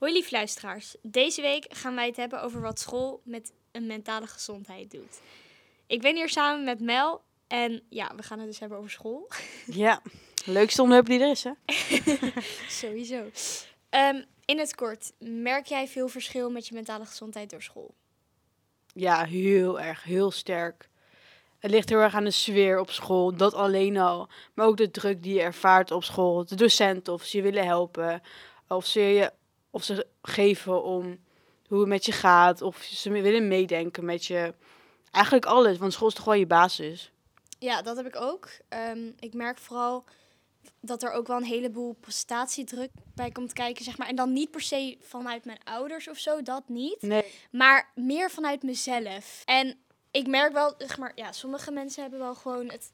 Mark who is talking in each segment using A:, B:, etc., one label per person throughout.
A: Hoi lief luisteraars. Deze week gaan wij het hebben over wat school met een mentale gezondheid doet. Ik ben hier samen met Mel en ja, we gaan het dus hebben over school.
B: Ja, leukste onderwerp die er is, hè?
A: Sowieso. Ehm, in het kort, merk jij veel verschil met je mentale gezondheid door school?
B: Ja, heel erg, heel sterk. Het ligt heel erg aan de sfeer op school, dat alleen al. Maar ook de druk die je ervaart op school. De docenten, of ze je willen helpen. Of ze, je, of ze geven om hoe het met je gaat. Of ze willen meedenken met je. Eigenlijk alles, want school is toch wel je basis.
A: Ja, dat heb ik ook. Ehm, ik merk vooral dat er ook wel een heleboel prestatiedruk bij komt kijken, zeg maar. En dan niet per se vanuit mijn ouders of zo, dat niet.
B: Nee.
A: Maar meer vanuit mezelf. En ik merk wel, zeg maar, ja, sommige mensen hebben wel gewoon het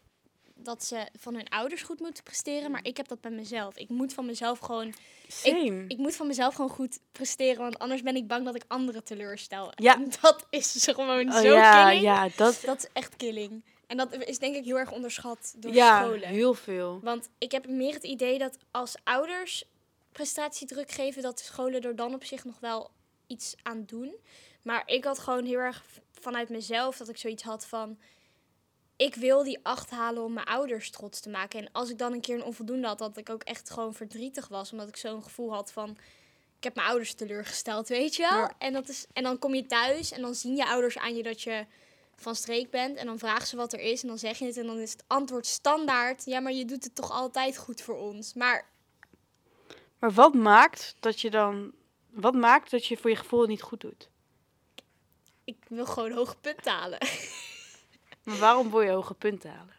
A: dat ze van hun ouders goed moeten presteren, maar ik heb dat bij mezelf. Ik moet van mezelf gewoon,
B: Same.
A: ik moet van mezelf gewoon goed presteren, want anders ben ik bang dat ik anderen teleurstel.
B: Ja.
A: En dat is gewoon
B: Oh,
A: zo
B: ja,
A: killing.
B: ja, dat,
A: Dat is echt killing. En dat is denk ik heel erg onderschat door
B: ja,
A: scholen.
B: heel veel.
A: Want ik heb meer het idee dat als ouders prestatiedruk geven, dat scholen er dan op zich nog wel iets aan doen. Maar ik had gewoon heel erg vanuit mezelf dat ik zoiets had van. Ik wil die acht halen om mijn ouders trots te maken. En als ik dan een keer een onvoldoende had, dat ik ook echt gewoon verdrietig was. Omdat ik zo'n gevoel had van. Ik heb mijn ouders teleurgesteld, weet je wel?
B: Ja.
A: En, dat is, en dan kom je thuis en dan zien je ouders aan je dat je van streek bent. En dan vragen ze wat er is en dan zeg je het. En dan is het antwoord standaard. Ja, maar je doet het toch altijd goed voor ons. Maar
B: Maar wat maakt dat je dan... Wat maakt dat je voor je gevoel niet goed doet?
A: ik wil gewoon hoge punten halen.
B: Maar waarom wil je hoge punten halen?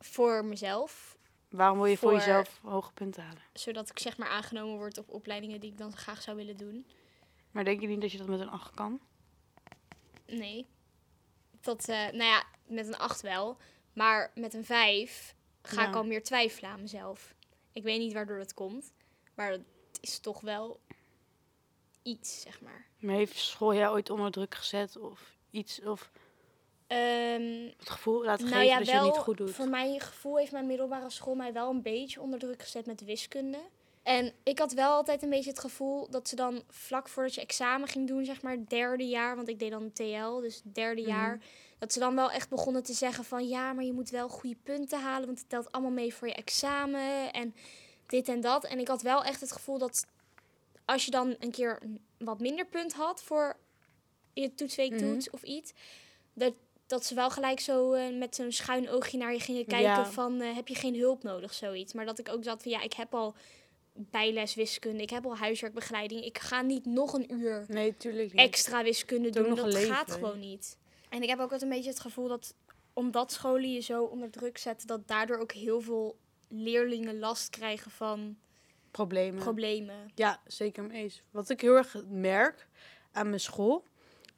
A: voor mezelf.
B: Waarom wil je voor,
A: Voor-
B: jezelf hoge punten halen?
A: Zodat ik zeg maar aangenomen word op opleidingen die ik dan graag zou willen doen.
B: Maar denk je niet dat je dat met een 8 kan?
A: Nee. Dat, eh, nou ja, met een 8 wel. Maar met een 5 ga
B: Ja.
A: ik al meer twijfelen aan mezelf. Ik weet niet waardoor dat komt. Maar het is toch wel iets, zeg maar.
B: Maar heeft school jou ooit onder druk gezet of iets? Of
A: Ehm,
B: het gevoel laten
A: nou
B: geven
A: ja,
B: dat je het niet goed doet?
A: voor mijn gevoel heeft mijn middelbare school mij wel een beetje onder druk gezet met wiskunde. En ik had wel altijd een beetje het gevoel dat ze dan vlak voordat je examen ging doen, zeg maar derde jaar, want ik deed dan TL, dus derde
B: Mhm.
A: jaar, dat ze dan wel echt begonnen te zeggen van ja, maar je moet wel goede punten halen, want het telt allemaal mee voor je examen en dit en dat. En ik had wel echt het gevoel dat als je dan een keer wat minder punt had voor je toetsweek
B: Mhm.
A: toets of iets, dat, dat ze wel gelijk zo eh, met zo'n schuin oogje naar je gingen kijken
B: Ja.
A: van eh, heb je geen hulp nodig, zoiets. Maar dat ik ook zat van ja, ik heb al bijles wiskunde, ik heb al huiswerkbegeleiding, ik ga niet nog een uur
B: Nee, tuurlijk niet.
A: extra wiskunde doen. Dat
B: leven,
A: gaat gewoon niet. En ik heb ook altijd een beetje het gevoel dat omdat scholen je zo onder druk zetten, dat daardoor ook heel veel leerlingen last krijgen van
B: Problemen.
A: problemen.
B: Ja, zeker mee eens. Wat ik heel erg merk aan mijn school,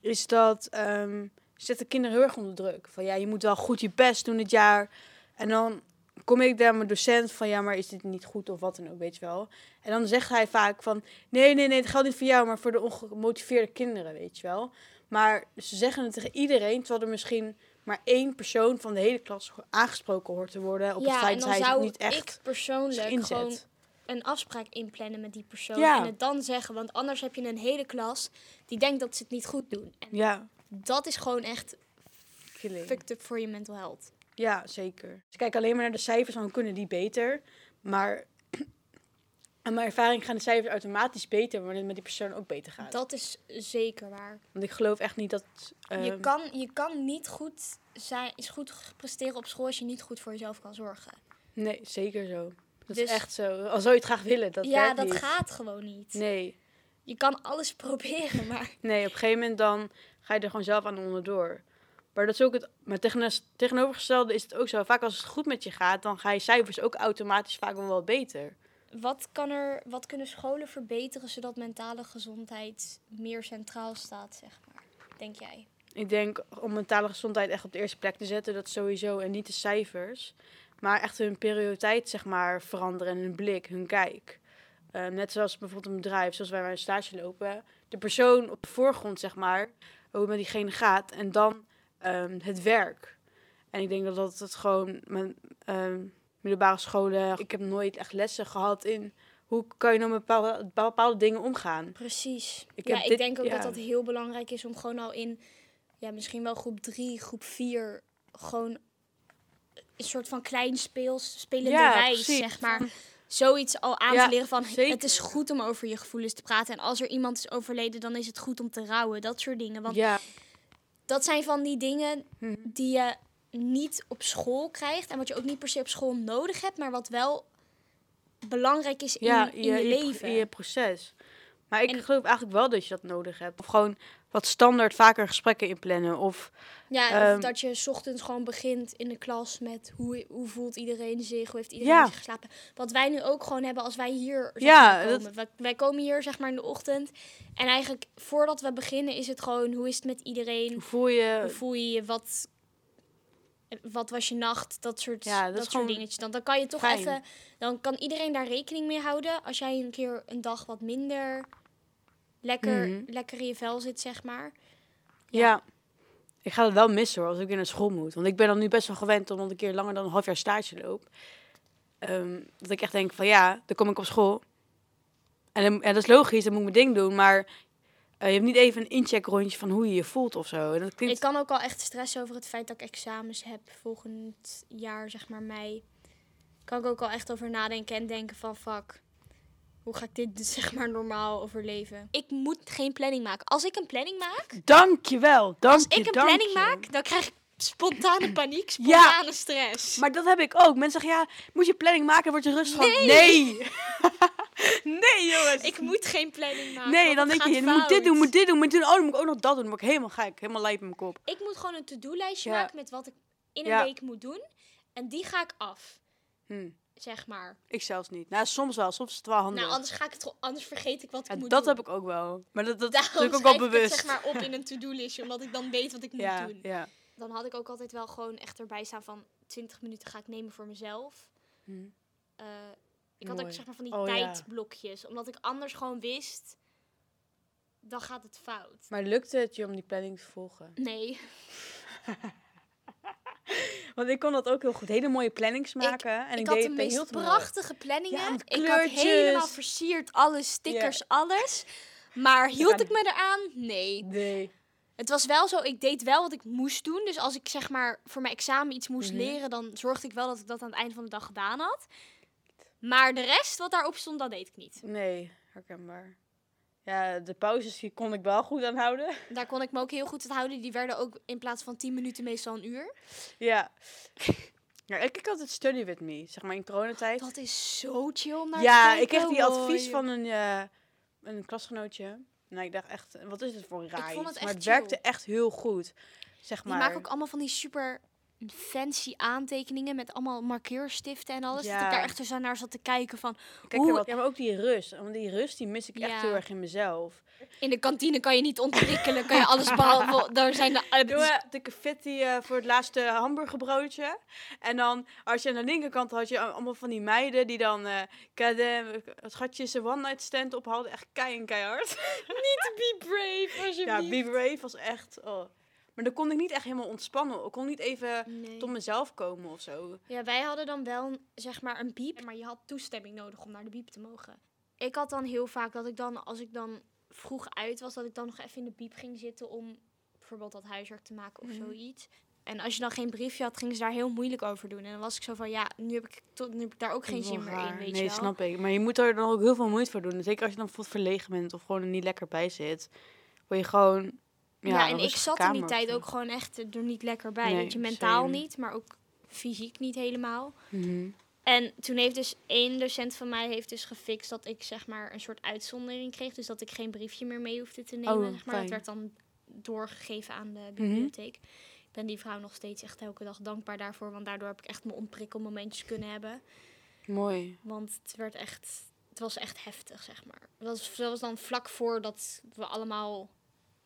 B: is dat ehm zetten kinderen heel erg onder druk. Van ja, je moet wel goed je best doen dit jaar. En dan kom ik daar mijn docent van ja, maar is dit niet goed of wat dan ook, weet je wel. En dan zegt hij vaak van nee, nee, nee, het geldt niet voor jou, maar voor de ongemotiveerde kinderen, weet je wel. Maar ze zeggen het tegen iedereen, terwijl er misschien maar één persoon van de hele klas aangesproken hoort te worden op het
A: ja,
B: feit
A: en
B: dat hij het niet echt
A: ik persoonlijk
B: inzet.
A: gewoon een afspraak inplannen met die persoon
B: Ja.
A: en het dan zeggen. Want anders heb je een hele klas die denkt dat ze het niet goed doen. En
B: Ja,
A: dat is gewoon echt
B: killing.
A: fucked up voor je mental health.
B: Ja, zeker. Ze kijken alleen maar naar de cijfers, dan kunnen die beter. Maar aan mijn ervaring gaan de cijfers automatisch beter, wanneer het met die persoon ook beter gaat.
A: Dat is zeker waar.
B: Want ik geloof echt niet dat...
A: je,
B: ehm,
A: kan, je kan niet goed, zijn, is goed presteren op school als je niet goed voor jezelf kan zorgen.
B: Nee, zeker zo. Dat
A: Dus-
B: is echt zo. Al zou je het graag willen, dat
A: ja, dat
B: niet.
A: gaat gewoon niet.
B: Nee.
A: Je kan alles proberen, maar
B: nee, op een gegeven moment dan ga je er gewoon zelf aan onderdoor. Maar dat is ook het... Maar tegen, tegenovergestelde is het ook zo. Vaak als het goed met je gaat, dan ga je cijfers ook automatisch vaak wel beter.
A: wat, kan er, wat kunnen scholen verbeteren zodat mentale gezondheid meer centraal staat, zeg maar? Denk jij?
B: Ik denk om mentale gezondheid echt op de eerste plek te zetten, dat sowieso. En niet de cijfers. Maar echt hun prioriteit, zeg maar, veranderen. En hun blik, hun kijk. Eh, net zoals bijvoorbeeld een bedrijf, zoals wij bij een stage lopen. De persoon op de voorgrond, zeg maar. Hoe het met diegene gaat. En dan ehm, het werk. En ik denk dat dat het gewoon... Mijn, ehm, middelbare scholen... Ik heb nooit echt lessen gehad in hoe kan je nou met bepaalde, bepaalde dingen omgaan?
A: Precies.
B: Ik
A: ja, ik
B: dit-
A: denk ook
B: ja.
A: dat dat heel belangrijk is om gewoon al in, ja, misschien wel groep drie, groep vier, gewoon een soort van klein speels, spelenderij,
B: precies.
A: zeg maar. Zoiets al aan
B: Ja,
A: te leren van,
B: zeker.
A: het is goed om over je gevoelens te praten. En als er iemand is overleden, dan is het goed om te rouwen. Dat soort dingen. Want
B: Ja,
A: dat zijn van die dingen
B: Mhm.
A: die je niet op school krijgt. En wat je ook niet per se op school nodig hebt, maar wat wel belangrijk is in,
B: ja
A: in je, leven.
B: in je proces. Maar ik
A: En-
B: geloof eigenlijk wel dat je dat nodig hebt. Of gewoon wat standaard vaker gesprekken inplannen. Of
A: Ja,
B: Ehm,
A: dat je 's ochtends gewoon begint in de klas met hoe, hoe voelt iedereen zich, hoe heeft iedereen
B: Ja.
A: zich geslapen. Wat wij nu ook gewoon hebben als wij hier
B: Ja,
A: maar,
B: dat-
A: komen. Wij, wij komen hier zeg maar in de ochtend en eigenlijk voordat we beginnen is het gewoon hoe is het met iedereen,
B: hoe voel je...
A: hoe voel je je, wat, wat was je nacht, dat soort,
B: Ja, dat
A: soort dingetjes. Dan, dan kan je toch
B: fijn.
A: even, dan kan iedereen daar rekening mee houden als jij een keer een dag wat minder lekker,
B: Mhm.
A: lekker in je vel zit, zeg maar.
B: Ja. Ik ga het wel missen hoor, als ik weer naar school moet. Want ik ben dan nu best wel gewend omdat ik een keer langer dan een half jaar stage loop. Ehm, dat ik echt denk van ja, dan kom ik op school. En, dan- en dat is logisch, dan moet ik mijn ding doen. Maar eh, je hebt niet even een incheckrondje van hoe je je voelt of zo. En dat klinkt...
A: Ik kan ook al echt stressen over het feit dat ik examens heb volgend jaar, zeg maar mei. Kan ik ook al echt over nadenken en denken van fuck. Hoe ga ik dit dus, zeg maar normaal overleven? Ik moet geen planning maken. Als ik een planning maak,
B: Dankjewel, dank
A: als
B: je,
A: ik een
B: dank
A: planning
B: je.
A: maak, dan krijg ik spontane paniek,
B: Ja.
A: spontane stress.
B: Maar dat heb ik ook. Mensen zeggen ja, moet je planning maken, word je rustig van. Nee! nee jongens!
A: Ik moet geen planning maken.
B: nee, dan
A: het
B: denk je, je moet dit doen, moet dit doen, moet dit doen. Oh, dan moet ik ook nog dat doen. Dan word ik helemaal gek, helemaal lijp in mijn kop.
A: Ik moet gewoon een to-do-lijstje
B: Ja.
A: maken met wat ik in een
B: Ja.
A: week moet doen. En die ga ik af,
B: Hm.
A: Zeg maar.
B: Ik zelfs niet. Nou, soms wel. Soms is het wel handig.
A: Nou, anders, ga ik het, anders vergeet ik wat ik
B: Ja,
A: moet
B: dat
A: doen.
B: heb ik ook wel. Maar dat, dat
A: Daarom
B: doe ik ook wel bewust.
A: Ik het, zeg maar op in een to-do-listje, omdat ik dan weet wat ik moet
B: ja,
A: doen.
B: ja.
A: Dan had ik ook altijd wel gewoon echt erbij staan van 20 minuten ga ik nemen voor mezelf.
B: Hm.
A: Eh, ik had ook zeg maar van die
B: Oh, ja.
A: tijdblokjes, omdat ik anders gewoon wist, dan gaat het fout.
B: Maar lukte het je om die planning te volgen?
A: Nee,
B: Want ik kon dat ook heel goed. Hele mooie plannings maken. en ik,
A: ik had
B: deed
A: de meest
B: heel
A: prachtige planningen.
B: Ja,
A: ik had helemaal versierd, alles, stickers, alles. Maar hield ik me eraan? Nee.
B: Nee.
A: Het was wel zo, ik deed wel wat ik moest doen. Dus als ik zeg maar voor mijn examen iets moest
B: Mhm.
A: leren, dan zorgde ik wel dat ik dat aan het einde van de dag gedaan had. Maar de rest wat daarop stond, dat deed ik niet.
B: Nee, herkenbaar. Ja, de pauzes die kon ik wel goed aanhouden.
A: Daar kon ik me ook heel goed aan houden. Die werden ook in plaats van 10 minuten meestal een uur.
B: Ja. ja ik kijk altijd study with me, zeg maar in coronatijd.
A: Dat is zo chill naar
B: Ja, ik kreeg die advies van een, eh, een klasgenootje. Nou, ik dacht echt, wat is het voor een raar
A: vond het
B: iets? Maar het werkte echt heel goed. Zeg
A: Die
B: maar.
A: maken ook allemaal van die super fancy aantekeningen met allemaal markeerstiften en alles. Dat
B: Ja.
A: ik daar echt zo naar zat te kijken van...
B: Kijk,
A: hoe-
B: ja, maar ook die rust. Want die rust die mis ik echt
A: Ja.
B: heel erg in mezelf.
A: In de kantine kan je niet ontwikkelen, kan je alles behalve... Daar zijn de...
B: Doe eh, eh, voor het laatste hamburgerbroodje. En dan, als je aan de linkerkant had je allemaal van die meiden die dan eh kadem, het schatjes een one night stand ophaalden. Echt kei en keihard.
A: Niet be brave,
B: Ja,
A: alsjeblieft.
B: Be Brave was echt... Oh. Maar dan kon ik niet echt helemaal ontspannen. Ik kon niet even
A: Nee.
B: tot mezelf komen of zo.
A: Ja, wij hadden dan wel zeg maar een biep, maar je had toestemming nodig om naar de biep te mogen. Ik had dan heel vaak dat ik dan, als ik dan vroeg uit was, dat ik dan nog even in de biep ging zitten om bijvoorbeeld dat huiswerk te maken of
B: Mhm.
A: zoiets. En als je dan geen briefje had, gingen ze daar heel moeilijk over doen. En dan was ik zo van, ja, nu heb ik, tot, nu heb ik daar ook geen zin meer in, weet
B: nee,
A: je wel.
B: snap ik. Maar je moet er dan ook heel veel moeite voor doen. Zeker als je dan bijvoorbeeld verlegen bent of gewoon er niet lekker bij zit. Word je gewoon... Ja,
A: en ik zat in die tijd ook gewoon echt er niet lekker bij.
B: Nee,
A: weet je, mentaal
B: same.
A: niet, maar ook fysiek niet helemaal.
B: Mhm.
A: En toen heeft dus één docent van mij heeft dus gefixt dat ik zeg maar een soort uitzondering kreeg. Dus dat ik geen briefje meer mee hoefde te nemen.
B: Oh,
A: zeg maar. Dat
B: fijn.
A: werd dan doorgegeven aan de bibliotheek. Ik ben die vrouw nog steeds echt elke dag dankbaar daarvoor. Want daardoor heb ik echt mijn ontprikkelmomentjes kunnen hebben.
B: Mooi.
A: Want het werd echt... Het was echt heftig, zeg maar. Dat was, dat was dan vlak voordat we allemaal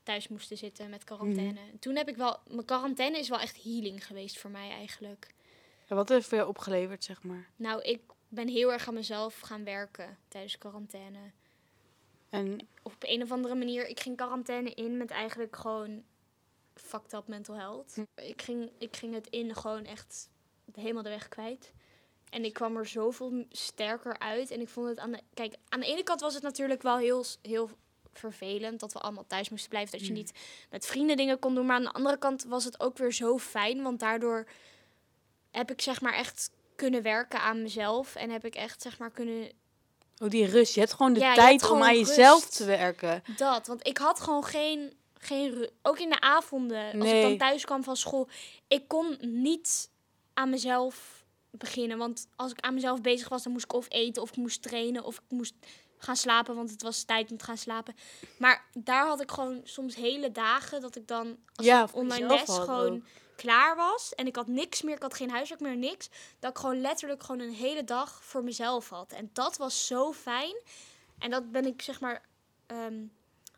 A: thuis moesten zitten met quarantaine. Toen heb ik wel... Mijn quarantaine is wel echt healing geweest voor mij eigenlijk.
B: Ja, wat heeft voor jou opgeleverd, zeg maar?
A: Nou, ik ben heel erg aan mezelf gaan werken tijdens quarantaine.
B: En
A: Op een of andere manier, ik ging quarantaine in met eigenlijk gewoon fucked up mental health.
B: Hm.
A: Ik, ging, ik ging het in gewoon echt helemaal de weg kwijt. En ik kwam er zoveel sterker uit. En ik vond het aan de... Kijk, aan de ene kant was het natuurlijk wel heel, heel vervelend dat we allemaal thuis moesten blijven. Dat je
B: Mm.
A: niet met vrienden dingen kon doen. Maar aan de andere kant was het ook weer zo fijn. Want daardoor heb ik zeg maar echt kunnen werken aan mezelf. En heb ik echt zeg maar kunnen
B: Oh, die rust. Je hebt gewoon de
A: Ja,
B: tijd om aan jezelf te werken.
A: Dat, want ik had gewoon geen, geen ru- ook in de avonden, als ik dan thuis kwam van school, ik kon niet aan mezelf beginnen. Want als ik aan mezelf bezig was, dan moest ik of eten, of ik moest trainen, of ik moest gaan slapen, want het was tijd om te gaan slapen. Maar daar had ik gewoon soms hele dagen dat ik dan, als
B: Ja,
A: online les gewoon
B: ook.
A: klaar was en ik had niks meer, ik had geen huiswerk meer, niks, dat ik gewoon letterlijk gewoon een hele dag voor mezelf had. En dat was zo fijn. En dat ben ik zeg maar ehm,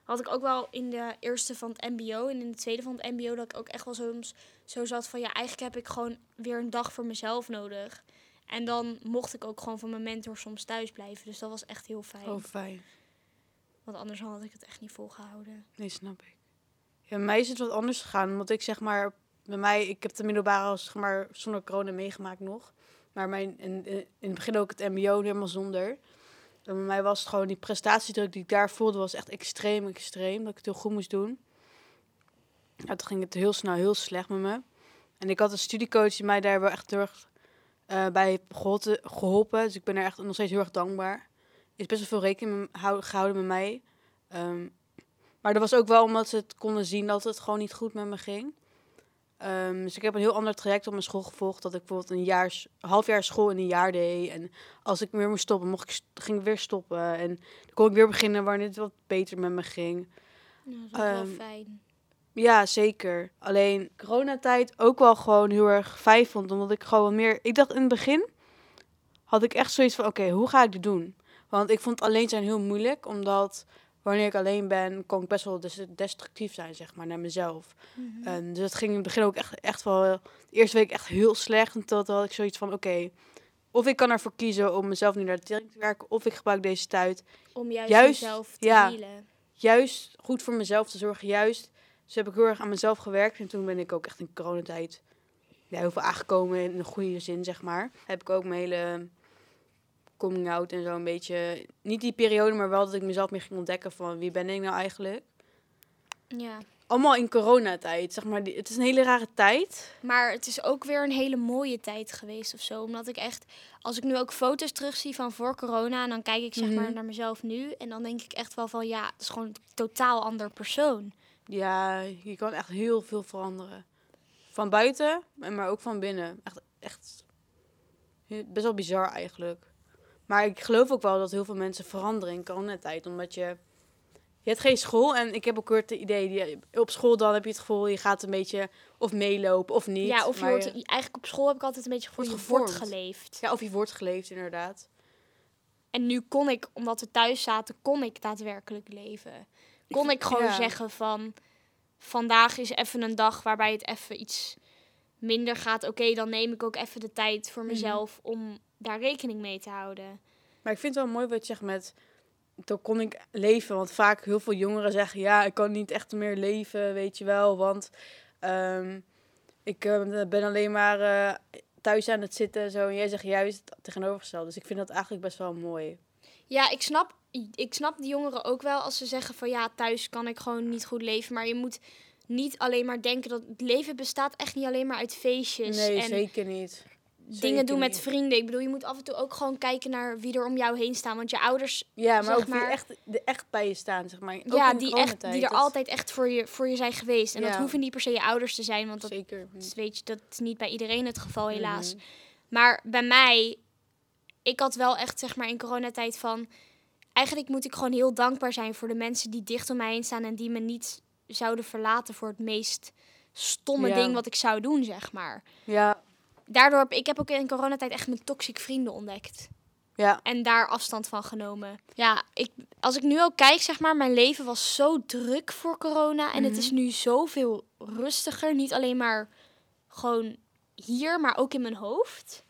A: had ik ook wel in de eerste van het MBO en in de tweede van het MBO dat ik ook echt wel soms zo zat van ja, eigenlijk heb ik gewoon weer een dag voor mezelf nodig. En dan mocht ik ook gewoon van mijn mentor soms thuis blijven. Dus dat was echt heel fijn.
B: Oh, fijn.
A: Want anders had ik het echt niet volgehouden.
B: Nee, snap ik. Ja, bij mij is het wat anders gegaan. Omdat ik zeg maar, bij mij, ik heb de middelbare als, zeg maar, zonder corona meegemaakt nog. Maar mijn, in, in het begin ook het mbo helemaal zonder. En bij mij was het gewoon die prestatiedruk die ik daar voelde, was echt extreem, extreem. Dat ik het heel goed moest doen. Ja, toen ging het heel snel heel slecht met me. En ik had een studiecoach die mij daar wel echt heel eh, bij heeft geholpen, geholpen. Dus ik ben er echt nog steeds heel erg dankbaar. Is best wel veel rekening gehouden met mij. Ehm, maar dat was ook wel omdat ze het konden zien dat het gewoon niet goed met me ging. Ehm, dus ik heb een heel ander traject op mijn school gevolgd. Dat ik bijvoorbeeld een, jaar, een half jaar school in een jaar deed. En als ik weer moest stoppen, mocht ik, ging ik weer stoppen. En dan kon ik weer beginnen wanneer het wat beter met me ging.
A: Ja, dat was wel
B: Ehm,
A: fijn.
B: Ja, zeker. Alleen coronatijd ook wel gewoon heel erg fijn vond. Omdat ik gewoon meer... Ik dacht in het begin had ik echt zoiets van... Oké, hoe ga ik dit doen? Want ik vond alleen zijn heel moeilijk. Omdat wanneer ik alleen ben, kon ik best wel des- destructief zijn, zeg maar, naar mezelf.
A: Mhm.
B: En dus het ging in het begin ook echt, echt wel... De eerste week echt heel slecht. En toen had ik zoiets van... Oké, of ik kan ervoor kiezen om mezelf nu naar de tering te werken. Of ik gebruik deze tijd
A: Om juist,
B: juist-
A: jezelf te
B: ja.
A: healen.
B: juist goed voor mezelf te zorgen. Juist, dus heb ik heel erg aan mezelf gewerkt. En toen ben ik ook echt in coronatijd ja, heel veel aangekomen in een goede zin, zeg maar. Heb ik ook mijn hele coming out en zo een beetje... Niet die periode, maar wel dat ik mezelf meer ging ontdekken van wie ben ik nou eigenlijk.
A: Ja.
B: Allemaal in coronatijd, zeg maar. Die, het is een hele rare tijd.
A: Maar het is ook weer een hele mooie tijd geweest of zo. Omdat ik echt, als ik nu ook foto's terugzie van voor corona, en dan kijk ik zeg maar
B: Mhm.
A: naar mezelf nu. En dan denk ik echt wel van ja, het is gewoon een totaal ander persoon.
B: Ja, je kan echt heel veel veranderen. Van buiten, en maar ook van binnen. Echt, echt best wel bizar eigenlijk. Maar ik geloof ook wel dat heel veel mensen veranderen in coronatijd. Omdat je... Je hebt geen school en ik heb ook het idee... Die, op school dan heb je het gevoel, je gaat een beetje of meelopen of niet.
A: ja, of je wordt, eigenlijk op school heb ik altijd een beetje gevoel, je wordt geleefd.
B: Ja, of je wordt geleefd inderdaad.
A: En nu kon ik, omdat we thuis zaten, kon ik daadwerkelijk leven. Kon ik gewoon
B: ja.
A: zeggen van, vandaag is even een dag waarbij het even iets minder gaat. Oké, dan neem ik ook even de tijd voor
B: Mhm.
A: mezelf om daar rekening mee te houden.
B: Maar ik vind het wel mooi wat je zegt met... Toen kon ik leven. Want vaak heel veel jongeren zeggen... Ja, ik kan niet echt meer leven, weet je wel. Want ehm, ik eh, ben alleen maar eh, thuis aan het zitten en zo. En jij zegt juist het tegenovergestelde. Dus ik vind dat eigenlijk best wel mooi.
A: Ja, ik snap, ik snap die jongeren ook wel als ze zeggen van ja, thuis kan ik gewoon niet goed leven. Maar je moet niet alleen maar denken dat het leven bestaat echt niet alleen maar uit feestjes.
B: Nee,
A: en
B: zeker niet.
A: dingen doen met vrienden. Ik bedoel, je moet af en toe ook gewoon kijken naar wie er om jou heen staan. Want je ouders,
B: Ja, maar ook wie
A: maar-
B: echt, de echt bij je staan, zeg maar. Ook
A: ja, die, echt, die er altijd echt voor je, voor je zijn geweest. En dat hoeven niet per se je ouders te zijn, want dat,
B: Zeker.
A: dat weet je, dat is niet bij iedereen het geval, helaas.
B: Mhm.
A: Maar bij mij, ik had wel echt zeg maar in coronatijd van... Eigenlijk moet ik gewoon heel dankbaar zijn voor de mensen die dicht om mij heen staan... en die me niet zouden verlaten voor het meest stomme
B: Ja.
A: ding wat ik zou doen, zeg maar.
B: Ja,
A: Daardoor heb ik heb ook in coronatijd echt mijn toxic vrienden ontdekt.
B: ja.
A: En daar afstand van genomen. Ja, ik, als ik nu ook kijk, zeg maar, mijn leven was zo druk voor corona. En het
B: Mhm.
A: is nu zoveel rustiger. Niet alleen maar gewoon hier, maar ook in mijn hoofd.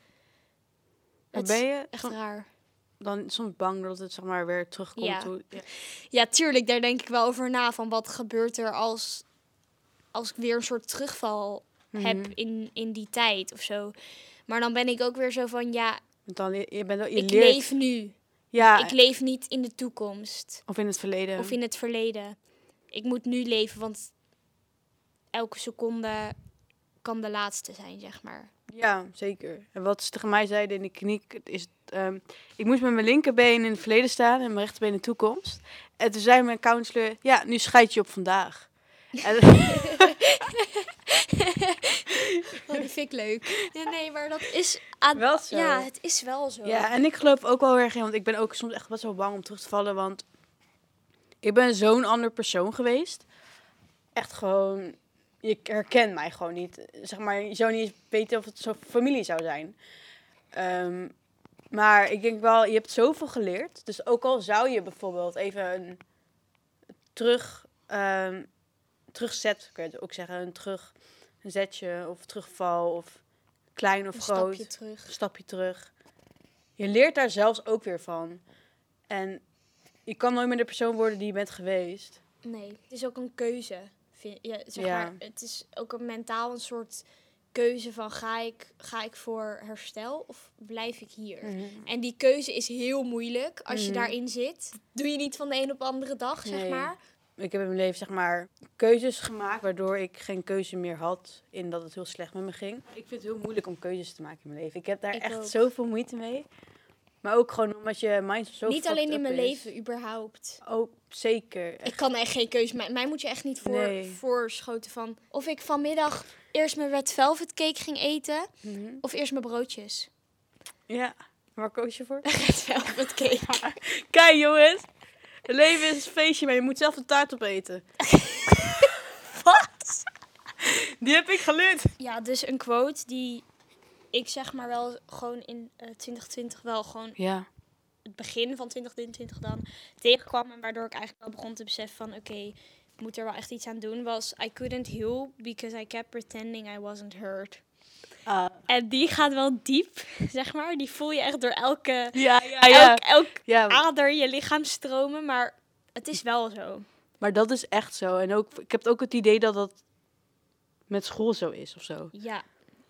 A: Het
B: ben je
A: echt raar.
B: dan soms bang dat het zeg maar weer terugkomt?
A: Ja.
B: hoe- ja.
A: Ja, tuurlijk, daar denk ik wel over na. Van wat gebeurt er als, als ik weer een soort terugval heb
B: Mhm.
A: in, in die tijd of zo. Maar dan ben ik ook weer zo van, ja,
B: dan, je, je bent, je
A: ik
B: leert.
A: leef nu.
B: ja,
A: Ik leef niet in de toekomst
B: of in het verleden.
A: of in het verleden. Ik moet nu leven, want elke seconde kan de laatste zijn, zeg maar.
B: Ja, zeker. En wat ze tegen mij zeiden in de kliniek is... ehm, ik moest met mijn linkerbeen in het verleden staan en mijn rechterbeen in de toekomst. En toen zei mijn counselor, ja, nu scheid je op vandaag. En,
A: Oh, die vind ik leuk. Ja, nee, maar dat is... aan-
B: wel zo.
A: Ja, het is wel zo.
B: Ja, en ik geloof ook wel erg in, want ik ben ook soms echt best wel bang om terug te vallen, want ik ben zo'n ander persoon geweest. Echt gewoon, je herkent mij gewoon niet. Zeg maar, je zou niet eens weten of het zo'n familie zou zijn. Ehm, maar ik denk wel, je hebt zoveel geleerd. Dus ook al zou je bijvoorbeeld even een terug, ehm terugzet, kun je het ook zeggen, een terug, een zetje of terugval of klein of
A: een
B: groot
A: stapje terug.
B: een stapje terug. Je leert daar zelfs ook weer van. En je kan nooit meer de persoon worden die je bent geweest.
A: Nee, het is ook een keuze. Vind, ja, zeg
B: Ja.
A: maar, het is ook een mentaal een soort keuze van ga ik, ga ik voor herstel of blijf ik hier? En die keuze is heel moeilijk als je
B: Mhm.
A: daarin zit. Doe je niet van de een op de andere dag, zeg maar.
B: Ik heb in mijn leven zeg maar keuzes gemaakt waardoor ik geen keuze meer had in dat het heel slecht met me ging. Ik vind het heel moeilijk om keuzes te maken in mijn leven. Ik heb daar
A: Ik
B: echt
A: ook.
B: zoveel moeite mee. Maar ook gewoon omdat je mind zo
A: niet alleen in mijn
B: is.
A: leven, überhaupt.
B: Ook zeker.
A: Ik kan echt geen keuze maken. Mij moet je echt niet voor,
B: Nee.
A: voorschoten van of ik vanmiddag eerst mijn red velvet cake ging eten
B: Mhm.
A: of eerst mijn broodjes.
B: Ja, waar koos je voor?
A: Red velvet cake.
B: Kijk jongens, het leven is een feestje, maar je moet zelf de taart opeten.
A: Wat?
B: Die heb ik geleerd.
A: Ja, dus een quote die ik zeg maar wel gewoon in eh 2020 wel gewoon
B: Ja.
A: het begin van 2023 dan tegenkwam. En waardoor ik eigenlijk wel begon te beseffen van oké, ik moet er wel echt iets aan doen. Was I couldn't heal because I kept pretending I wasn't hurt.
B: Ah.
A: En die gaat wel diep, zeg maar. Die voel je echt door elke,
B: Ja, ja, ja.
A: elk, elk
B: ja.
A: ader in je lichaam stromen. Maar het is wel zo.
B: Maar dat is echt zo. En ook, ik heb ook het idee dat dat met school zo is of zo.
A: Ja,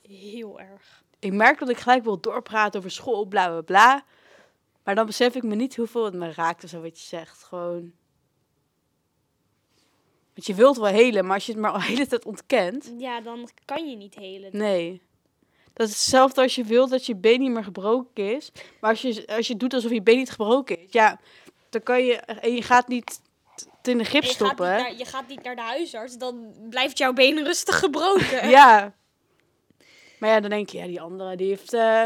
A: heel erg.
B: Ik merk dat ik gelijk wil doorpraten over school, bla bla bla. Maar dan besef ik me niet hoeveel het me raakt of zo wat je zegt. Gewoon. Want je wilt wel helen, maar als je het maar al de hele tijd ontkent.
A: Ja, dan kan je niet helen.
B: Nee. Dat is hetzelfde als je wilt dat je been niet meer gebroken is. Maar als je, als je doet alsof je been niet gebroken is. Ja, dan kan je. En je gaat niet het in de gips
A: je, gaat
B: stoppen.
A: naar, je gaat niet naar de huisarts, dan blijft jouw been rustig gebroken.
B: Ja. Maar ja, dan denk je, ja, die andere, die heeft, eh,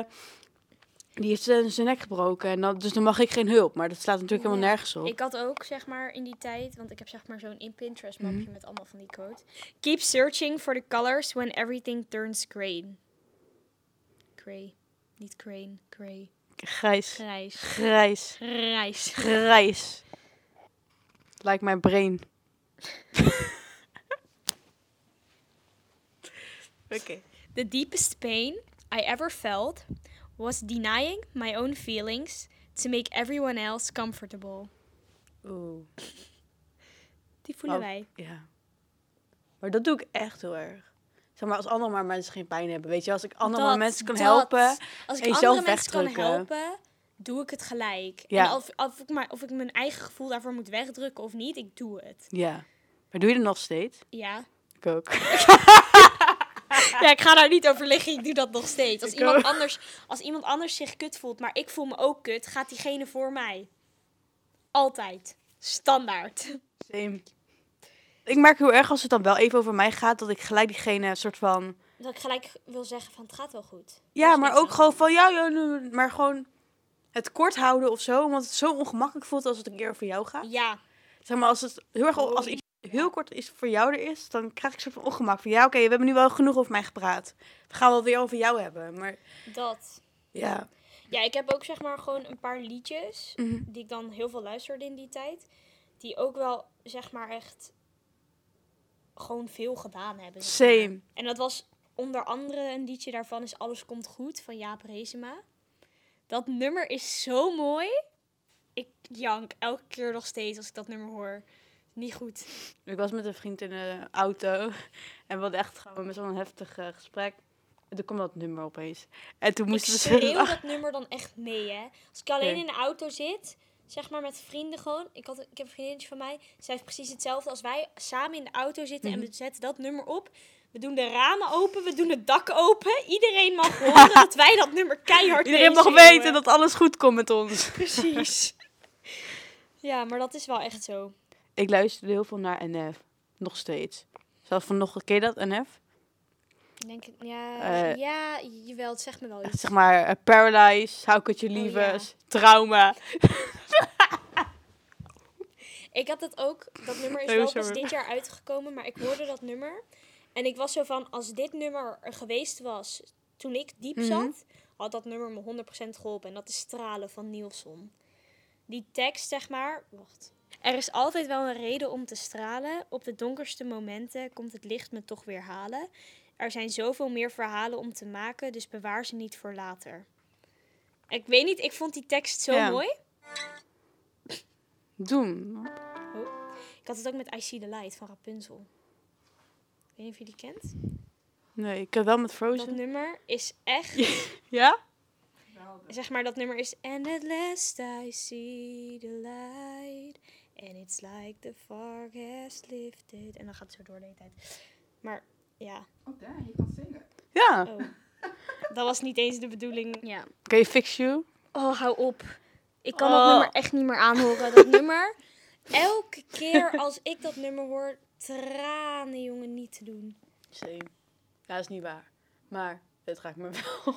B: die heeft eh, zijn nek gebroken. En dan, dus dan mag ik geen hulp. Maar dat slaat natuurlijk helemaal nergens op.
A: Ik had ook, zeg maar, in die tijd, want ik heb zeg maar zo'n in Pinterest
B: Mhm.
A: mapje met allemaal van die quotes. Keep searching for the colors when everything turns grey. Grey. Niet crane, grey.
B: Grijs.
A: Grijs.
B: Grijs.
A: Grijs.
B: Grijs. Lijkt mijn brain. Oké.
A: The deepest pain I ever felt was denying my own feelings to make everyone else comfortable.
B: Oeh.
A: Die voelen
B: Oh.
A: wij.
B: Ja. Maar dat doe ik echt heel erg. Zeg maar, als andere maar mensen geen pijn hebben. Weet je, als ik andere
A: Dat-
B: mensen kan
A: dat.
B: helpen.
A: Als ik
B: en
A: andere mensen kan helpen, doe ik het gelijk.
B: Ja.
A: En of, of, ik maar, of ik mijn eigen gevoel daarvoor moet wegdrukken of niet, ik doe het.
B: Ja. Maar doe je het nog steeds?
A: Ja.
B: Ik ook.
A: ja, ik ga daar niet over liggen, ik doe dat nog steeds. Als
B: Ik
A: iemand,
B: ook.
A: anders, als iemand anders zich kut voelt, maar ik voel me ook kut, gaat diegene voor mij. Altijd. Standaard.
B: Same. Ik merk heel erg als het dan wel even over mij gaat, dat ik gelijk diegene een soort van...
A: Dat ik gelijk wil zeggen van het gaat wel goed.
B: Ja,
A: is
B: maar ook gewoon van, ja, ja, maar gewoon het kort houden of zo. Omdat het zo ongemakkelijk voelt als het een keer over jou gaat.
A: Ja,
B: Zeg maar, als het heel erg, als iets heel kort is voor jou er is, dan krijg ik een soort van ongemak. Van, ja, oké, we hebben nu wel genoeg over mij gepraat. We gaan wel weer over jou hebben. Maar
A: dat.
B: ja,
A: Ja, ik heb ook zeg maar gewoon een paar liedjes
B: Mhm.
A: die ik dan heel veel luisterde in die tijd. Die ook wel zeg maar echt gewoon veel gedaan hebben. zeg maar.
B: same.
A: En dat was onder andere een liedje daarvan is Alles Komt Goed van Jaap Reesema. Dat nummer is zo mooi. Ik jank elke keer nog steeds als ik dat nummer hoor. Niet goed.
B: Ik was met een vriend in de auto en we hadden echt gewoon met zo'n heftig eh, gesprek. En toen kwam dat nummer opeens. En toen
A: Ik
B: moesten we
A: schreeuw dat nummer dan echt mee, hè. Als ik alleen
B: Nee.
A: in de auto zit, zeg maar met vrienden gewoon. Ik, had, ik heb een vriendinnetje van mij, zij heeft precies hetzelfde als wij. Samen in de auto zitten en
B: Mhm.
A: we zetten dat nummer op. We doen de ramen open, we doen het dak open. Iedereen mag horen dat wij dat nummer keihard
B: Iedereen mag weten dat alles goed komt met ons.
A: Precies. ja, maar dat is wel echt zo.
B: Ik luisterde heel veel naar NF. Nog steeds. Zelfs van nog, ken je dat, NF?
A: Ik Denk, het- ja,
B: Eh,
A: ja, jawel, het zegt me wel iets.
B: Zeg maar eh, Paralyze, How Could You
A: Oh,
B: Leave
A: ja.
B: Us, Trauma.
A: Ik had dat ook, dat nummer is
B: Oh,
A: wel
B: sorry.
A: pas dit jaar uitgekomen, maar ik hoorde dat nummer. En ik was zo van, als dit nummer er geweest was toen ik diep
B: Mhm.
A: zat, had dat nummer me 100% geholpen. En dat is Stralen van Nielsen. Die tekst, zeg maar, wacht. Er is altijd wel een reden om te stralen. Op de donkerste momenten komt het licht me toch weer halen. Er zijn zoveel meer verhalen om te maken, dus bewaar ze niet voor later. Ik weet niet, ik vond die tekst zo
B: Ja.
A: mooi.
B: Doen.
A: Ik had het ook met I See The Light van Rapunzel. Ik weet niet of je die kent.
B: Nee, ik heb wel met
A: Dat
B: Frozen.
A: nummer is echt...
B: Ja?
A: Zeg maar, dat nummer is... And at last I see the light. And it's like the fog has lifted. En dan gaat het zo door de hele tijd. Maar ja,
C: Oh, daar, je kan zingen.
B: Ja.
A: oh. dat was niet eens de bedoeling. Ja.
B: Je Fix You?
A: Oh, hou op. Ik kan
B: Oh.
A: dat nummer echt niet meer aanhoren. Dat nummer... Elke keer als ik dat nummer hoor... Tranen, jongen, niet te doen.
B: Same. Ja, dat is niet waar. Maar het raakt me wel.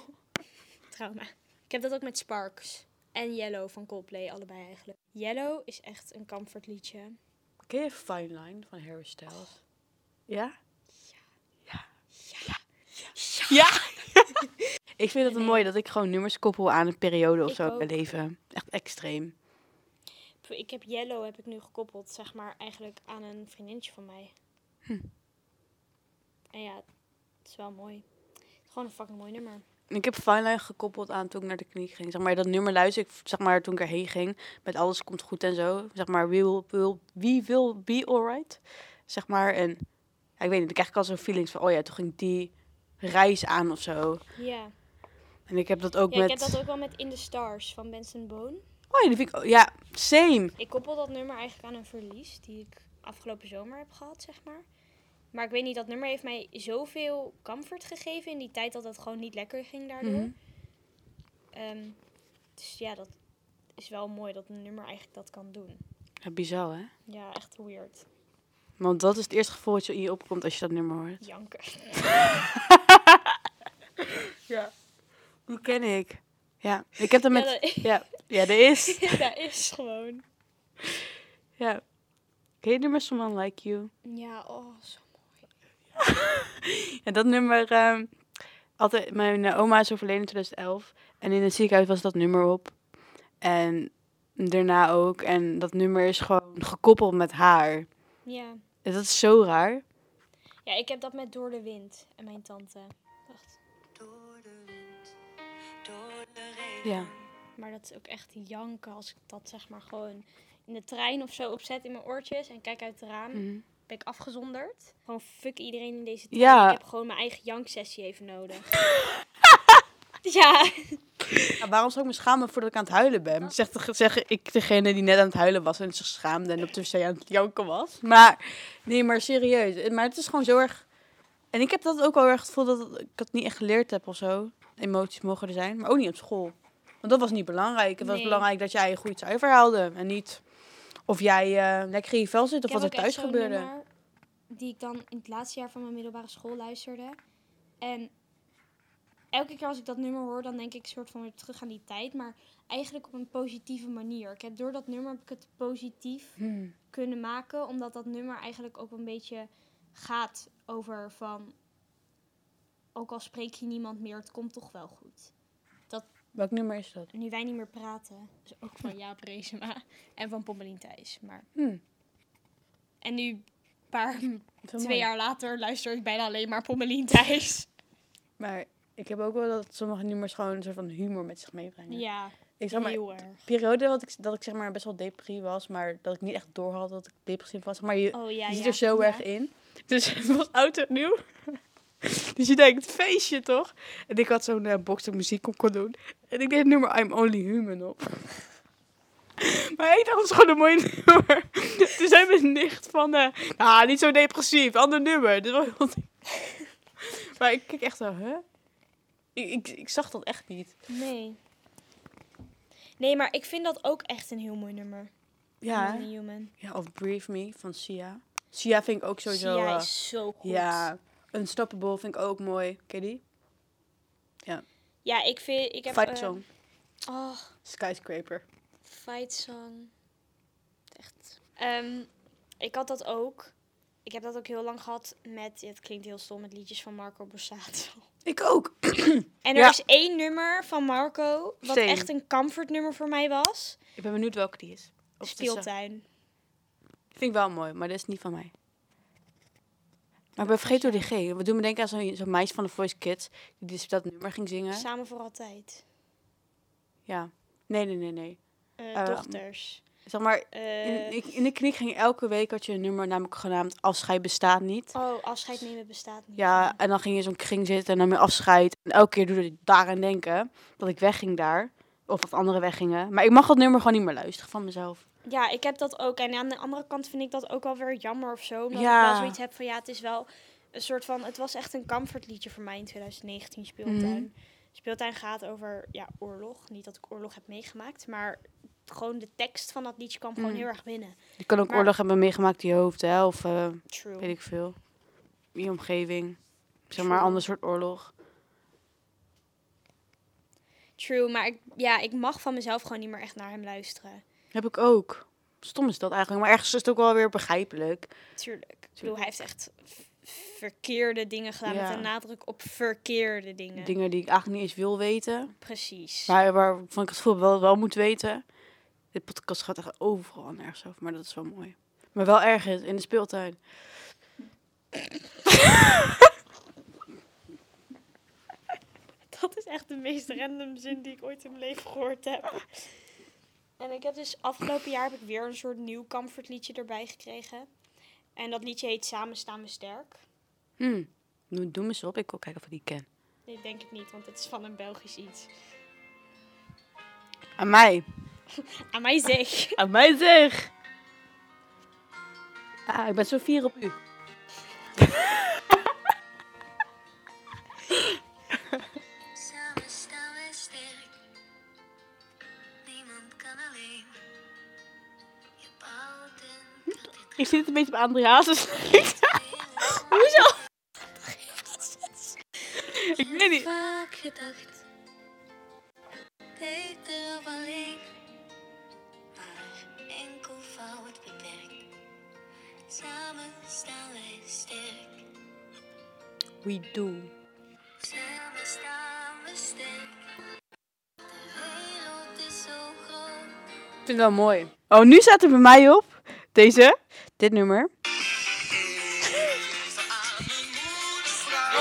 A: trauma. Ik heb dat ook met Sparks en Yellow van Coldplay, allebei eigenlijk. Yellow is echt een comfortliedje.
B: Ken je Fine Line van Harry Styles? Ja? Ja. Ja. Ja. Ja. ik vind het
A: Nee.
B: mooi dat ik gewoon nummers koppel aan een periode of
A: Ik
B: zo in mijn leven. Echt extreem.
A: Ik heb Yellow heb ik nu gekoppeld, zeg maar, eigenlijk aan een vriendinnetje van mij.
B: Hm.
A: En ja, het is wel mooi. Het is gewoon een fucking mooi nummer.
B: Ik heb Fine Line gekoppeld aan toen ik naar de kliniek ging. Zeg maar, dat nummer luister ik, zeg maar, toen ik erheen ging. Met alles komt goed en zo. Zeg maar, we will, will, we will be alright. Zeg maar, en ja, ik weet niet, ik krijg ik al zo'n feelings van, oh ja, toen ging die reis aan of zo.
A: Ja,
B: En ik heb dat ook
A: ja
B: met...
A: ik heb dat ook wel met In the Stars van Benson Boone.
B: Oh ja, die vind ik... Ja, same.
A: Ik koppel dat nummer eigenlijk aan een verlies die ik afgelopen zomer heb gehad, zeg maar. Maar ik weet niet, dat nummer heeft mij zoveel comfort gegeven in die tijd dat het gewoon niet lekker ging daardoor.
B: Mhm.
A: Ehm, dus ja, dat is wel mooi dat een nummer eigenlijk dat kan doen.
B: Ja, bizar, hè?
A: Ja, echt weird.
B: Want dat is het eerste gevoel wat je in je opkomt als je dat nummer hoort.
A: Janken.
B: Ja. Die ken ik. Ja, ik heb dat
A: Ja,
B: met...
A: dat,
B: Ja, ja, er is.
A: dat is gewoon.
B: Ja. Ken je nummers van One Like You?
A: Ja, oh, zo.
B: En dat nummer... ehm, altijd, mijn eh, oma is overleden in 2011. En in het ziekenhuis was dat nummer op. En daarna ook. En dat nummer is gewoon gekoppeld met haar.
A: Ja.
B: En dat is zo raar.
A: ja, ik heb dat met Door de Wind en mijn tante. Wacht.
D: Door de wind, door de regen.
B: Ja.
A: Maar dat is ook echt janken als ik dat zeg maar gewoon in de trein of zo opzet in mijn oortjes en kijk uit het raam.
B: Mhm.
A: Ben ik afgezonderd. Gewoon fuck iedereen in deze trein.
B: Ja.
A: Ik heb gewoon mijn eigen janksessie even nodig. ja.
B: Ja, waarom zou ik me schamen voordat ik aan het huilen ben? Zeg, zeg ik degene die net aan het huilen was en zich schaamde en op de wc aan het janken was. Maar nee, maar serieus. Maar het is gewoon zo erg... En ik heb dat ook wel erg het gevoel dat ik het niet echt geleerd heb of zo. Emoties mogen er zijn, maar ook niet op school. Want dat was niet belangrijk. Het was belangrijk dat jij een goed cijfer haalde. En niet of jij eh, lekker in je vel zit of wat er thuis gebeurde.
A: die ik dan in het laatste jaar van mijn middelbare school luisterde. En elke keer als ik dat nummer hoor, dan denk ik soort van weer terug aan die tijd. Maar eigenlijk op een positieve manier. Ik heb door dat nummer heb ik het positief
B: Hmm.
A: kunnen maken. Omdat dat nummer eigenlijk ook een beetje gaat over van... Ook al spreek je niemand meer, het komt toch wel goed.
B: Welk nummer is dat?
A: Nu wij niet meer praten. Dus ook van Jaap Reesema en van Pommelien Thijs. Maar...
B: Hmm.
A: En nu, een paar, twee
B: mooi.
A: jaar later, luister ik bijna alleen maar Pommelien Thijs.
B: Maar ik heb ook wel dat sommige nummers gewoon een soort van humor met zich meebrengen.
A: Ja,
B: ik zeg maar,
A: heel erg.
B: periode dat ik, dat ik zeg maar best wel depressief was, maar dat ik niet echt door had dat ik depressief was. Maar je,
A: Oh ja,
B: je zit
A: ja.
B: er zo
A: ja.
B: erg in. Dus het was oud en nieuw. Dus je denkt, feestje toch? En ik had zo'n eh, box dat muziek op kon doen. Ik deed het nummer I'm Only Human op. Maar ik dacht, dat is gewoon een mooi nummer. Toen zei mijn nicht van, eh nou, niet zo depressief, ander nummer. Dit was heel maar ik kijk echt zo, hè? Ik, ik, ik zag dat echt niet.
A: Nee. Nee, maar ik vind dat ook echt een heel mooi nummer.
B: Ja,
A: Human.
B: ja of Breathe Me van Sia. Sia vind ik ook sowieso...
A: Sia
B: eh,
A: is zo goed.
B: ja, Unstoppable vind ik ook mooi. Ken die?
A: Ja, ik vind... Ik heb,
B: Fight
A: eh,
B: Song.
A: Oh,
B: Skyscraper.
A: Fight Song. Echt. Ehm, ik had dat ook. Ik heb dat ook heel lang gehad met... Het klinkt heel stom, met liedjes van Marco Borsato.
B: Ik ook.
A: En er
B: Ja.
A: is één nummer van Marco... wat
B: Same.
A: echt een comfort nummer voor mij was.
B: Ik ben benieuwd welke die is. Of eh,
A: Speeltuin.
B: vind ik wel mooi, maar dat is niet van mij. Maar ik ben vergeten die ging. We doen me denken aan zo'n zo'n meisje van de Voice Kids. Die dus dat nummer ging zingen.
A: Samen voor altijd.
B: Ja. Nee, nee, nee, nee.
A: Eh,
B: Eh,
A: dochters.
B: Zeg maar,
A: Eh,
B: in, ik- in de kniek ging elke week had je een nummer namelijk genaamd Afscheid bestaat niet.
A: Oh, afscheid nemen bestaat niet.
B: Ja, en dan ging je in zo'n kring zitten en dan meer afscheid. En elke keer doe ik daaraan denken dat ik wegging daar. Of dat anderen weggingen. Maar ik mag dat nummer gewoon niet meer luisteren van mezelf.
A: Ja, ik heb dat ook. En aan de andere kant vind ik dat ook wel weer jammer of zo. Omdat
B: Ja.
A: ik wel zoiets heb van ja, het is wel een soort van. Het was echt een comfortliedje voor mij in 2019 speeltuin.
B: Mhm.
A: Speeltuin gaat over ja, oorlog. Niet dat ik oorlog heb meegemaakt, maar gewoon de tekst van dat liedje kwam gewoon
B: Mhm.
A: heel erg binnen.
B: Je kan ook
A: Maar-
B: oorlog hebben meegemaakt in je hoofd, hè? Of eh,
A: True.
B: weet ik veel. Je omgeving. Zeg maar
A: True.
B: een ander soort oorlog.
A: True, maar ik, ja, ik mag van mezelf gewoon niet meer echt naar hem luisteren.
B: Heb ik ook. Stom is dat eigenlijk. Maar ergens is het ook wel weer begrijpelijk.
A: Tuurlijk. Ik bedoel, hij heeft echt verkeerde dingen gedaan
B: Ja.
A: met een nadruk op verkeerde dingen.
B: Dingen die ik eigenlijk niet eens wil weten.
A: Precies.
B: Maar waarvan ik het gevoel wel, wel moet weten. Dit podcast gaat echt overal nergens over. Maar dat is wel mooi. Maar wel ergens in de speeltuin.
A: Dat is echt de meest random zin die ik ooit in mijn leven gehoord heb. En ik heb dus afgelopen jaar heb ik weer een soort nieuw comfortliedje erbij gekregen. En dat liedje heet Samen staan we sterk.
B: Hm. Doe, eens op. Ik wil kijken of ik die ken.
A: Nee, denk ik niet, want het is van een Belgisch iets.
B: Aan mij.
A: Aan mij zeg.
B: Aan mij zeg. Ah, ik ben zo fier op u. Ik zit het een beetje op André Hazes.
A: Hoezo?
B: ik weet niet.
D: vaak gedacht. Beter alleen. Maar enkel fout beperkt. Samen staan wij sterk.
B: We do.
D: Samen staan we sterk. De wereld is zo groot.
B: Ik vind het wel mooi. Oh, nu staat er bij mij op. Deze. Dit nummer.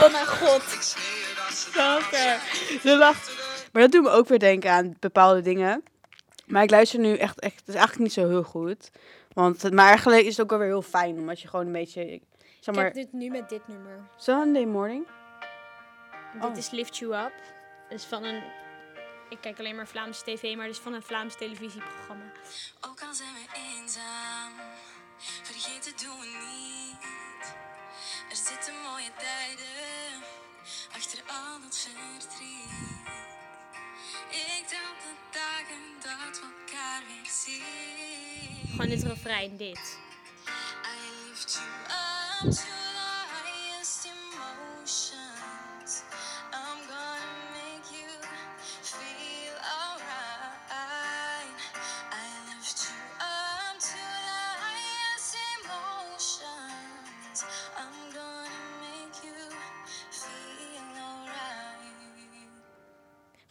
A: Oh mijn god.
B: Ze lacht. Maar dat doet me ook weer denken aan bepaalde dingen. Maar ik luister nu echt, echt het is eigenlijk niet zo heel goed. Want, het- maar eigenlijk is het ook wel weer heel fijn. Omdat je gewoon een beetje, ik- zeg
A: Ik
B: maar,
A: heb dit nu met dit nummer.
B: Sunday morning. Oh.
A: Dit is Lift You Up. Dat is van een... Ik kijk alleen maar Vlaamse tv, maar dit is van een Vlaams televisieprogramma.
D: Ook al zijn we eenzaam, vergeten doen we niet. Er zitten mooie tijden achter al dat verdriet. Ik tel de dagen dat we elkaar weer zien.
A: Gewoon dit refrein, dit.
D: I lift you up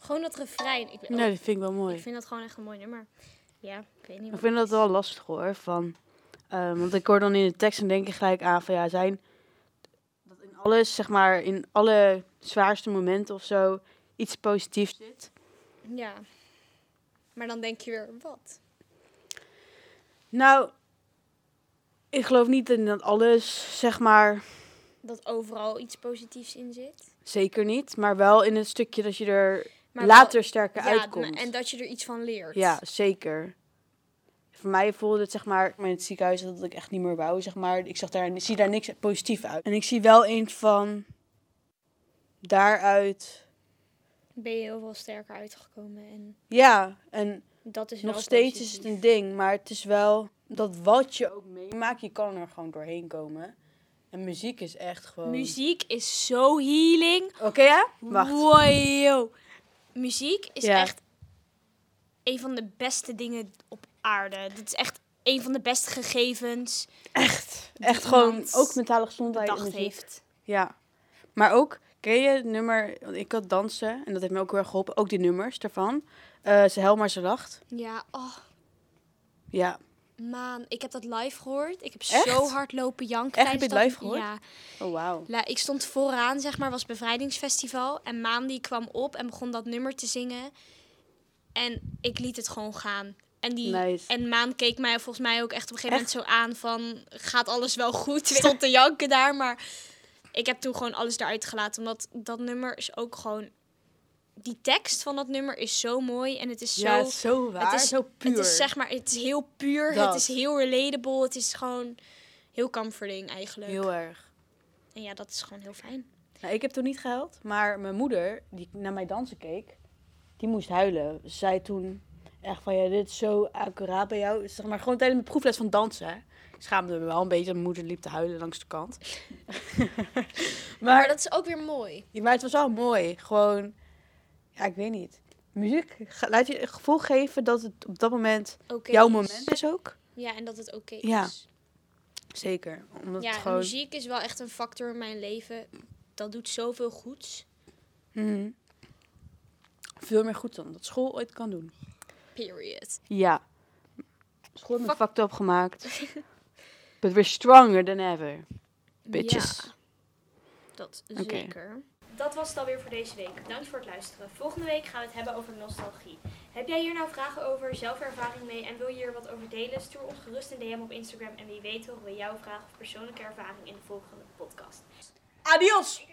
A: Gewoon dat refrein. Ik,
B: Nee, dat vind ik wel mooi.
A: ik vind dat gewoon echt een mooi nummer. Ja, ik weet niet
B: Ik vind dat wel lastig hoor. Van, ehm, want ik hoor dan in de tekst en denk ik gelijk aan van ja, zijn dat in alles, zeg maar, in alle zwaarste momenten of zo iets positiefs zit.
A: Ja. Maar dan denk je weer, wat?
B: Nou, ik geloof niet in dat alles, zeg maar,
A: dat overal iets positiefs in zit.
B: Zeker niet, maar wel in het stukje dat je er
A: Maar
B: later sterker
A: ja,
B: uitkomt.
A: En dat je er iets van leert.
B: Ja, zeker. Voor mij voelde het, zeg maar, in het ziekenhuis dat ik echt niet meer wou, zeg maar. Ik zag daar, ik zie daar niks positief uit. En ik zie wel eens van daaruit,
A: Ben je heel veel sterker uitgekomen. En
B: ja, en
A: dat is
B: nog steeds is het een ding, maar het is wel dat wat je ook meemaakt, je kan er gewoon doorheen komen. En muziek is echt gewoon...
A: Muziek is zo healing.
B: Oké, ja? Wacht.
A: Wow. Muziek is
B: Ja.
A: echt een van de beste dingen op aarde. Dit is echt een van de beste gegevens
B: Echt. Echt gewoon, ook mentale gezondheid.
A: heeft.
B: Ja. Maar ook, ken je het nummer, want ik had dansen en dat heeft me ook heel erg geholpen. Ook die nummers daarvan. Eh ze hel maar ze lacht.
A: Ja, oh
B: Ja.
A: Man, ik heb dat live gehoord. Ik heb
B: Echt?
A: zo hard lopen janken.
B: Echt? Heb je
A: tijdens
B: het live
A: Ja.
B: Oh, wauw.
A: Ik stond vooraan, zeg maar, was bevrijdingsfestival. En Maan die kwam op en begon dat nummer te zingen. En ik liet het gewoon gaan. En, die,
B: Nice.
A: en Maan keek mij volgens mij ook echt op een gegeven moment zo aan van... Gaat alles wel goed? Stond te janken daar, maar... Ik heb toen gewoon alles eruit gelaten. Omdat dat nummer is ook gewoon... Die tekst van dat nummer is zo mooi. En het is zo...
B: ja, het is zo waar,
A: het is,
B: zo puur.
A: Het is zeg maar, het is heel puur.
B: Dat.
A: Het is heel relatable. Het is gewoon heel comforting eigenlijk.
B: Heel erg.
A: En ja, dat is gewoon heel fijn.
B: Nou, ik heb toen niet gehuild, maar mijn moeder, die naar mij dansen keek, die moest huilen. Ze zei toen echt van, ja, dit is zo accuraat bij jou. Zeg maar, gewoon tijdens mijn proefles van dansen. hè. Ik schaamde me wel een beetje, mijn moeder liep te huilen langs de kant.
A: Maar
B: maar,
A: dat is ook weer mooi.
B: ja, maar het was wel mooi. Gewoon, ja, ik weet niet. Muziek, laat je het gevoel geven dat het op dat moment jouw
A: is.
B: moment is ook.
A: Ja, en dat het oké
B: Ja.
A: is.
B: Zeker. Omdat
A: Ja,
B: gewoon...
A: muziek is wel echt een factor in mijn leven. Dat doet zoveel goeds.
B: Mhm. Veel meer goed dan dat school ooit kan doen.
A: Period.
B: Ja. School heeft me
A: Fuck.
B: fucked up gemaakt. But we're stronger than ever. Bitches.
A: Ja, dat zeker. Dat was het alweer voor deze week. Bedankt voor het luisteren. Volgende week gaan we het hebben over nostalgie. Heb jij hier nou vragen over, zelfervaring mee en wil je hier wat over delen? Stuur ons gerust een DM op Instagram en wie weet horen we jouw vraag of persoonlijke ervaring in de volgende podcast.
B: Adios!